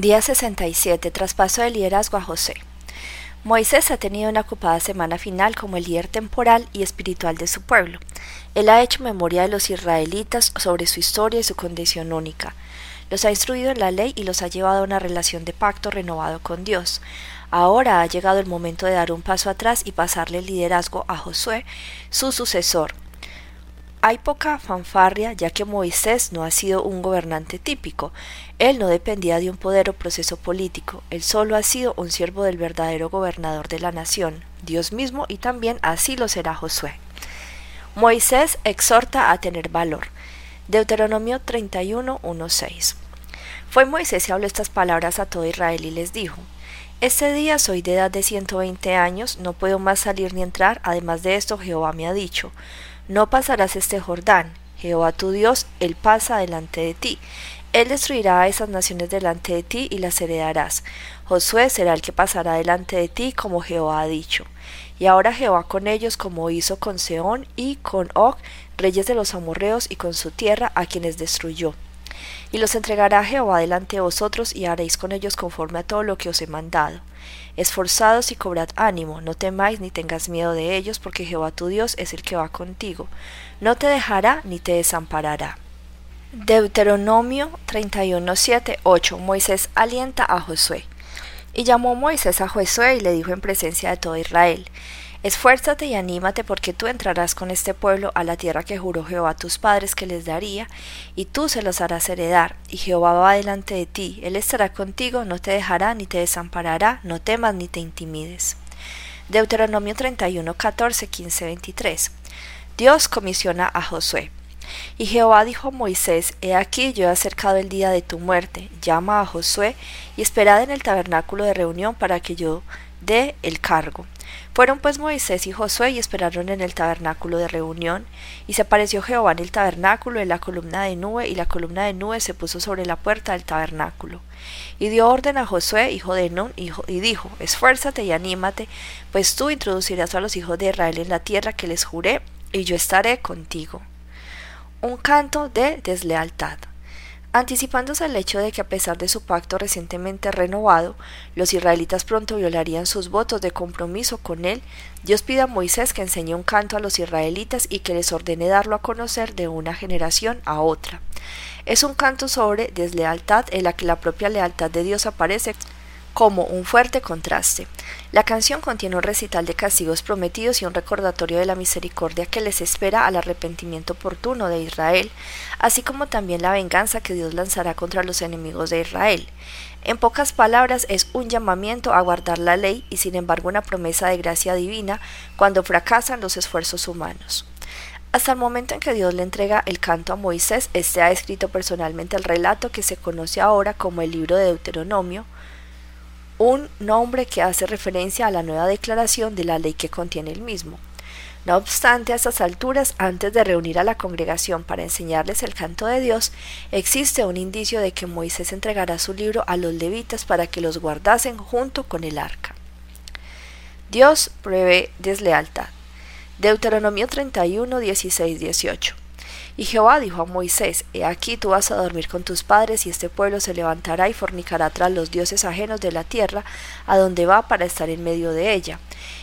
Día 67. Traspaso de liderazgo a José. Moisés ha tenido una ocupada semana final como el líder temporal y espiritual de su pueblo. Él ha hecho memoria de los israelitas sobre su historia y su condición única. Los ha instruido en la ley y los ha llevado a una relación de pacto renovado con Dios. Ahora ha llegado el momento de dar un paso atrás y pasarle el liderazgo a Josué, su sucesor, hay poca fanfarria ya que Moisés no ha sido un gobernante típico. Él no dependía de un poder o proceso político, él solo ha sido un siervo del verdadero gobernador de la nación, Dios mismo, y también así lo será Josué. Moisés exhorta a tener valor. Deuteronomio 31, Fue Moisés y habló estas palabras a todo Israel y les dijo, Este día soy de edad de ciento veinte años, no puedo más salir ni entrar, además de esto Jehová me ha dicho, no pasarás este Jordán. Jehová tu Dios, Él pasa delante de ti. Él destruirá a esas naciones delante de ti y las heredarás. Josué será el que pasará delante de ti como Jehová ha dicho. Y ahora Jehová con ellos como hizo con Seón y con Og, reyes de los amorreos, y con su tierra, a quienes destruyó. Y los entregará Jehová delante de vosotros, y haréis con ellos conforme a todo lo que os he mandado. Esforzados y cobrad ánimo, no temáis ni tengas miedo de ellos, porque Jehová tu Dios es el que va contigo. No te dejará ni te desamparará. Deuteronomio 31, 8. Moisés alienta a Josué. Y llamó Moisés a Josué y le dijo en presencia de todo Israel, Esfuérzate y anímate porque tú entrarás con este pueblo a la tierra que juró Jehová a tus padres que les daría, y tú se los harás heredar, y Jehová va delante de ti, él estará contigo, no te dejará ni te desamparará, no temas ni te intimides. Deuteronomio 31, 14, 15, 23. Dios comisiona a Josué. Y Jehová dijo a Moisés, He aquí yo he acercado el día de tu muerte, llama a Josué y esperad en el tabernáculo de reunión para que yo dé el cargo. Fueron pues Moisés y Josué y esperaron en el tabernáculo de reunión, y se apareció Jehová en el tabernáculo en la columna de nube, y la columna de nube se puso sobre la puerta del tabernáculo. Y dio orden a Josué, hijo de Nun, y dijo, Esfuérzate y anímate, pues tú introducirás a los hijos de Israel en la tierra que les juré, y yo estaré contigo. Un canto de deslealtad anticipándose al hecho de que a pesar de su pacto recientemente renovado, los israelitas pronto violarían sus votos de compromiso con él, Dios pide a Moisés que enseñe un canto a los israelitas y que les ordene darlo a conocer de una generación a otra. Es un canto sobre deslealtad en la que la propia lealtad de Dios aparece como un fuerte contraste. La canción contiene un recital de castigos prometidos y un recordatorio de la misericordia que les espera al arrepentimiento oportuno de Israel, así como también la venganza que Dios lanzará contra los enemigos de Israel. En pocas palabras, es un llamamiento a guardar la ley y sin embargo una promesa de gracia divina cuando fracasan los esfuerzos humanos. Hasta el momento en que Dios le entrega el canto a Moisés, éste ha escrito personalmente el relato que se conoce ahora como el libro de Deuteronomio, un nombre que hace referencia a la nueva declaración de la ley que contiene el mismo. No obstante, a estas alturas, antes de reunir a la congregación para enseñarles el canto de Dios, existe un indicio de que Moisés entregará su libro a los levitas para que los guardasen junto con el arca. Dios pruebe deslealtad. Deuteronomio 31, 16, 18. Y Jehová dijo a Moisés, He aquí tú vas a dormir con tus padres, y este pueblo se levantará y fornicará tras los dioses ajenos de la tierra, a donde va para estar en medio de ella.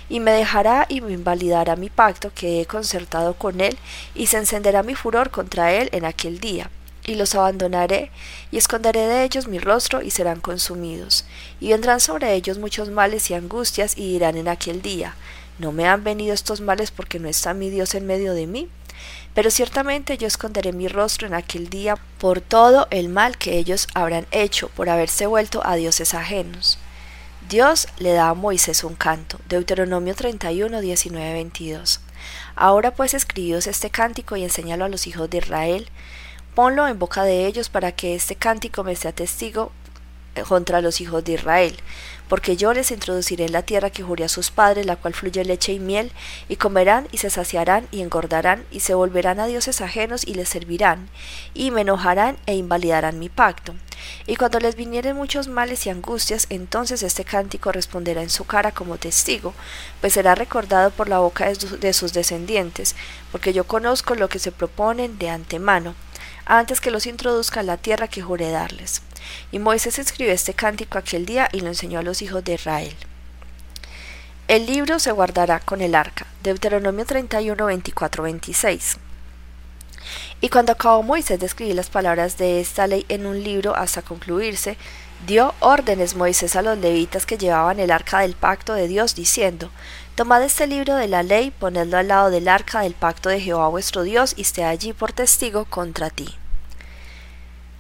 Y me dejará y me invalidará mi pacto que he concertado con él, y se encenderá mi furor contra él en aquel día y los abandonaré, y esconderé de ellos mi rostro, y serán consumidos. Y vendrán sobre ellos muchos males y angustias, y dirán en aquel día, ¿no me han venido estos males porque no está mi Dios en medio de mí? Pero ciertamente yo esconderé mi rostro en aquel día por todo el mal que ellos habrán hecho por haberse vuelto a dioses ajenos. Dios le da a Moisés un canto. Deuteronomio 31, 19, 22. Ahora pues escribíos este cántico y enséñalo a los hijos de Israel. Ponlo en boca de ellos para que este cántico me sea testigo contra los hijos de Israel, porque yo les introduciré en la tierra que juré a sus padres, la cual fluye leche y miel, y comerán y se saciarán y engordarán, y se volverán a dioses ajenos y les servirán, y me enojarán e invalidarán mi pacto. Y cuando les vinieren muchos males y angustias, entonces este cántico responderá en su cara como testigo, pues será recordado por la boca de sus descendientes, porque yo conozco lo que se proponen de antemano, antes que los introduzca en la tierra que juré darles. Y Moisés escribió este cántico aquel día y lo enseñó a los hijos de Israel. El libro se guardará con el arca. Deuteronomio 31, 24, 26. Y cuando acabó Moisés de escribir las palabras de esta ley en un libro hasta concluirse, dio órdenes Moisés a los levitas que llevaban el arca del pacto de Dios, diciendo, Tomad este libro de la ley, ponedlo al lado del arca del pacto de Jehová vuestro Dios, y esté allí por testigo contra ti.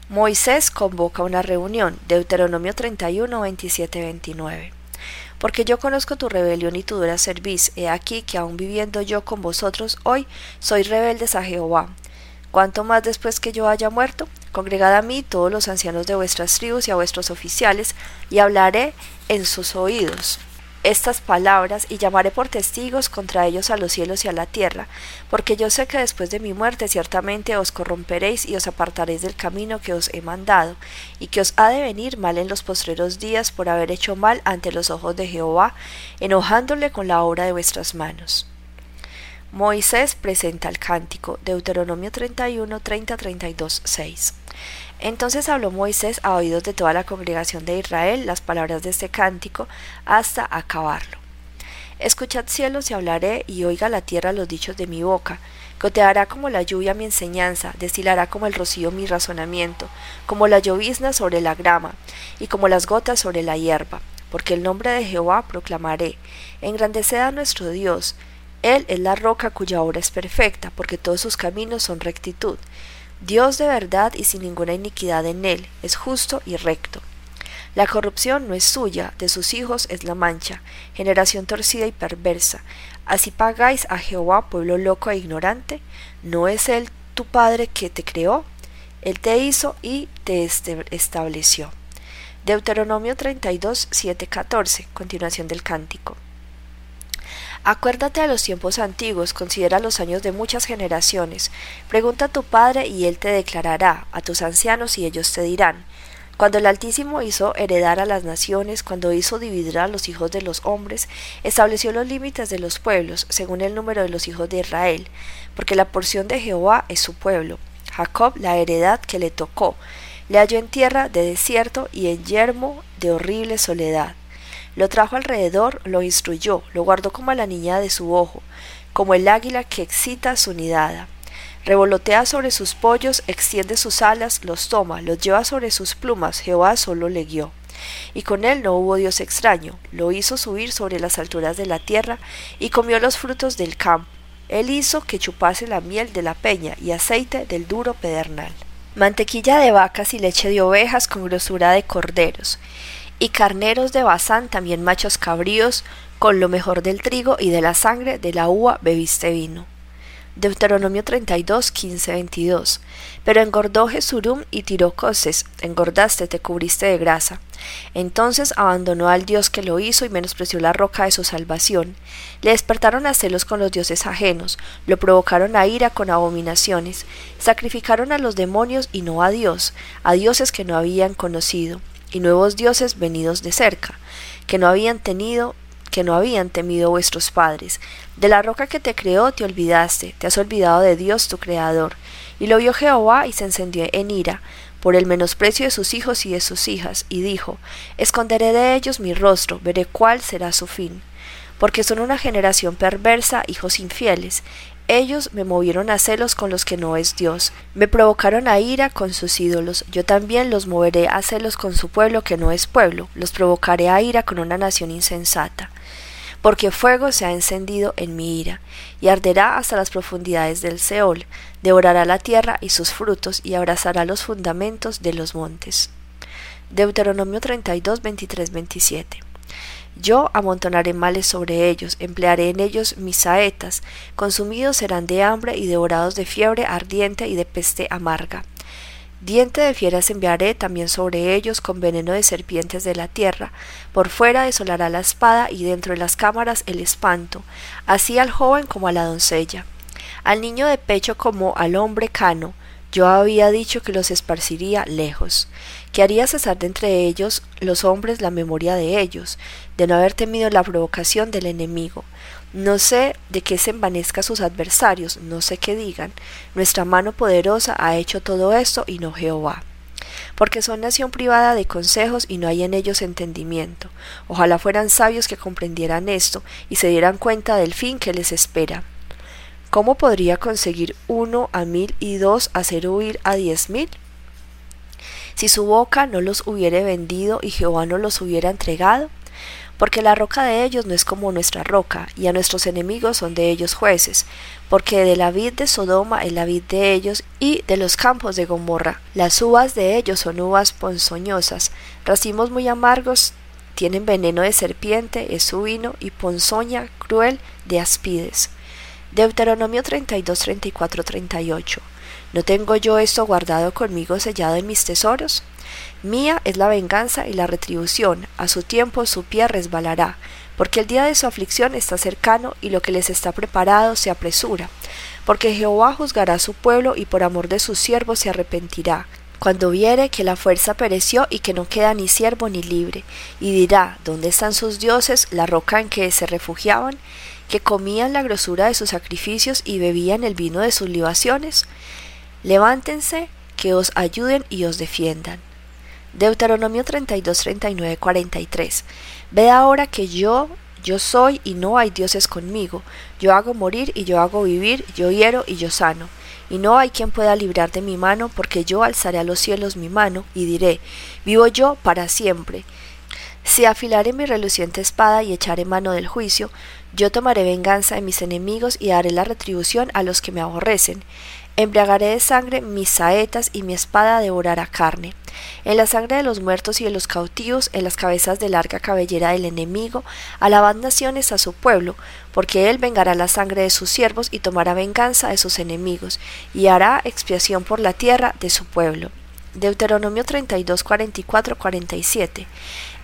Moisés convoca una reunión. Deuteronomio 31, 27, 29. Porque yo conozco tu rebelión y tu dura cerviz. He aquí que aun viviendo yo con vosotros hoy, soy rebeldes a Jehová. Cuanto más después que yo haya muerto, congregad a mí todos los ancianos de vuestras tribus y a vuestros oficiales, y hablaré en sus oídos estas palabras y llamaré por testigos contra ellos a los cielos y a la tierra, porque yo sé que después de mi muerte ciertamente os corromperéis y os apartaréis del camino que os he mandado, y que os ha de venir mal en los postreros días por haber hecho mal ante los ojos de Jehová, enojándole con la obra de vuestras manos. Moisés presenta el cántico, Deuteronomio 31, 30, 32, 6. Entonces habló Moisés a oídos de toda la congregación de Israel las palabras de este cántico hasta acabarlo. Escuchad cielos y hablaré, y oiga la tierra los dichos de mi boca. Goteará como la lluvia mi enseñanza, destilará como el rocío mi razonamiento, como la llovizna sobre la grama, y como las gotas sobre la hierba. Porque el nombre de Jehová proclamaré. Engrandeced a nuestro Dios. Él es la roca cuya obra es perfecta, porque todos sus caminos son rectitud. Dios de verdad y sin ninguna iniquidad en él, es justo y recto. La corrupción no es suya, de sus hijos es la mancha, generación torcida y perversa. Así pagáis a Jehová, pueblo loco e ignorante. ¿No es él tu Padre que te creó? Él te hizo y te estableció. Deuteronomio 32, 7, 14, continuación del cántico. Acuérdate de los tiempos antiguos, considera los años de muchas generaciones. Pregunta a tu padre y él te declarará, a tus ancianos y ellos te dirán. Cuando el Altísimo hizo heredar a las naciones, cuando hizo dividir a los hijos de los hombres, estableció los límites de los pueblos, según el número de los hijos de Israel, porque la porción de Jehová es su pueblo, Jacob la heredad que le tocó, le halló en tierra de desierto y en yermo de horrible soledad. Lo trajo alrededor, lo instruyó, lo guardó como a la niña de su ojo, como el águila que excita su nidada. Revolotea sobre sus pollos, extiende sus alas, los toma, los lleva sobre sus plumas, Jehová solo le guió. Y con él no hubo Dios extraño, lo hizo subir sobre las alturas de la tierra, y comió los frutos del campo. Él hizo que chupase la miel de la peña y aceite del duro pedernal. Mantequilla de vacas y leche de ovejas con grosura de corderos y carneros de Bazán, también machos cabríos, con lo mejor del trigo y de la sangre de la uva bebiste vino. Deuteronomio 32, 15, 22. Pero engordó Jesurum y tiró coces, engordaste, te cubriste de grasa. Entonces abandonó al Dios que lo hizo y menospreció la roca de su salvación. Le despertaron a celos con los dioses ajenos, lo provocaron a ira con abominaciones, sacrificaron a los demonios y no a Dios, a dioses que no habían conocido y nuevos dioses venidos de cerca, que no habían tenido que no habían temido vuestros padres. De la roca que te creó te olvidaste, te has olvidado de Dios tu Creador. Y lo vio Jehová y se encendió en ira, por el menosprecio de sus hijos y de sus hijas, y dijo, Esconderé de ellos mi rostro, veré cuál será su fin. Porque son una generación perversa, hijos infieles, ellos me movieron a celos con los que no es Dios, me provocaron a ira con sus ídolos, yo también los moveré a celos con su pueblo que no es pueblo, los provocaré a ira con una nación insensata. Porque fuego se ha encendido en mi ira, y arderá hasta las profundidades del Seol, devorará la tierra y sus frutos, y abrazará los fundamentos de los montes. Deuteronomio 32, 23, 27. Yo amontonaré males sobre ellos, emplearé en ellos mis saetas, consumidos serán de hambre y devorados de fiebre ardiente y de peste amarga. Diente de fieras enviaré también sobre ellos con veneno de serpientes de la tierra, por fuera desolará la espada y dentro de las cámaras el espanto, así al joven como a la doncella, al niño de pecho como al hombre cano, yo había dicho que los esparciría lejos, que haría cesar de entre ellos los hombres la memoria de ellos, de no haber temido la provocación del enemigo. No sé de qué se envanezca sus adversarios, no sé qué digan. Nuestra mano poderosa ha hecho todo esto y no Jehová. Porque son nación privada de consejos y no hay en ellos entendimiento. Ojalá fueran sabios que comprendieran esto y se dieran cuenta del fin que les espera. ¿Cómo podría conseguir uno a mil y dos hacer huir a diez mil? Si su boca no los hubiere vendido y Jehová no los hubiera entregado, porque la roca de ellos no es como nuestra roca, y a nuestros enemigos son de ellos jueces, porque de la vid de Sodoma es la vid de ellos, y de los campos de Gomorra. Las uvas de ellos son uvas ponzoñosas, racimos muy amargos, tienen veneno de serpiente, es su vino, y ponzoña cruel de aspides. Deuteronomio 32, 34, 38. ¿No tengo yo esto guardado conmigo sellado en mis tesoros? Mía es la venganza y la retribución, a su tiempo su pie resbalará, porque el día de su aflicción está cercano y lo que les está preparado se apresura, porque Jehová juzgará a su pueblo y por amor de sus siervos se arrepentirá, cuando viere que la fuerza pereció y que no queda ni siervo ni libre, y dirá, ¿dónde están sus dioses, la roca en que se refugiaban? que comían la grosura de sus sacrificios y bebían el vino de sus libaciones? Levántense, que os ayuden y os defiendan. Deuteronomio 32, 39, 43. Ved ahora que yo, yo soy y no hay dioses conmigo. Yo hago morir y yo hago vivir, yo hiero y yo sano. Y no hay quien pueda librar de mi mano, porque yo alzaré a los cielos mi mano y diré, vivo yo para siempre. Si afilaré mi reluciente espada y echaré mano del juicio, yo tomaré venganza de mis enemigos y daré la retribución a los que me aborrecen. Embriagaré de sangre mis saetas y mi espada devorará carne. En la sangre de los muertos y de los cautivos, en las cabezas de larga cabellera del enemigo, alabad naciones a su pueblo, porque él vengará la sangre de sus siervos y tomará venganza de sus enemigos, y hará expiación por la tierra de su pueblo. Deuteronomio 32, 44, 47.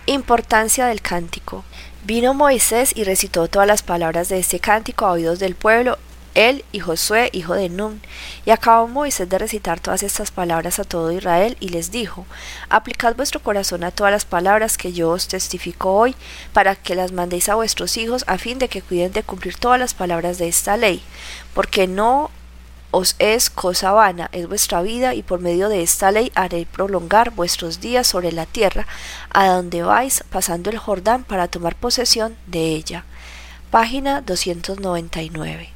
Importancia del cántico. Vino Moisés y recitó todas las palabras de este cántico a oídos del pueblo, él y Josué, hijo de Nun. Y acabó Moisés de recitar todas estas palabras a todo Israel y les dijo, Aplicad vuestro corazón a todas las palabras que yo os testifico hoy, para que las mandéis a vuestros hijos a fin de que cuiden de cumplir todas las palabras de esta ley, porque no os es cosa vana, es vuestra vida, y por medio de esta ley haré prolongar vuestros días sobre la tierra, a donde vais pasando el Jordán para tomar posesión de ella. Página 299.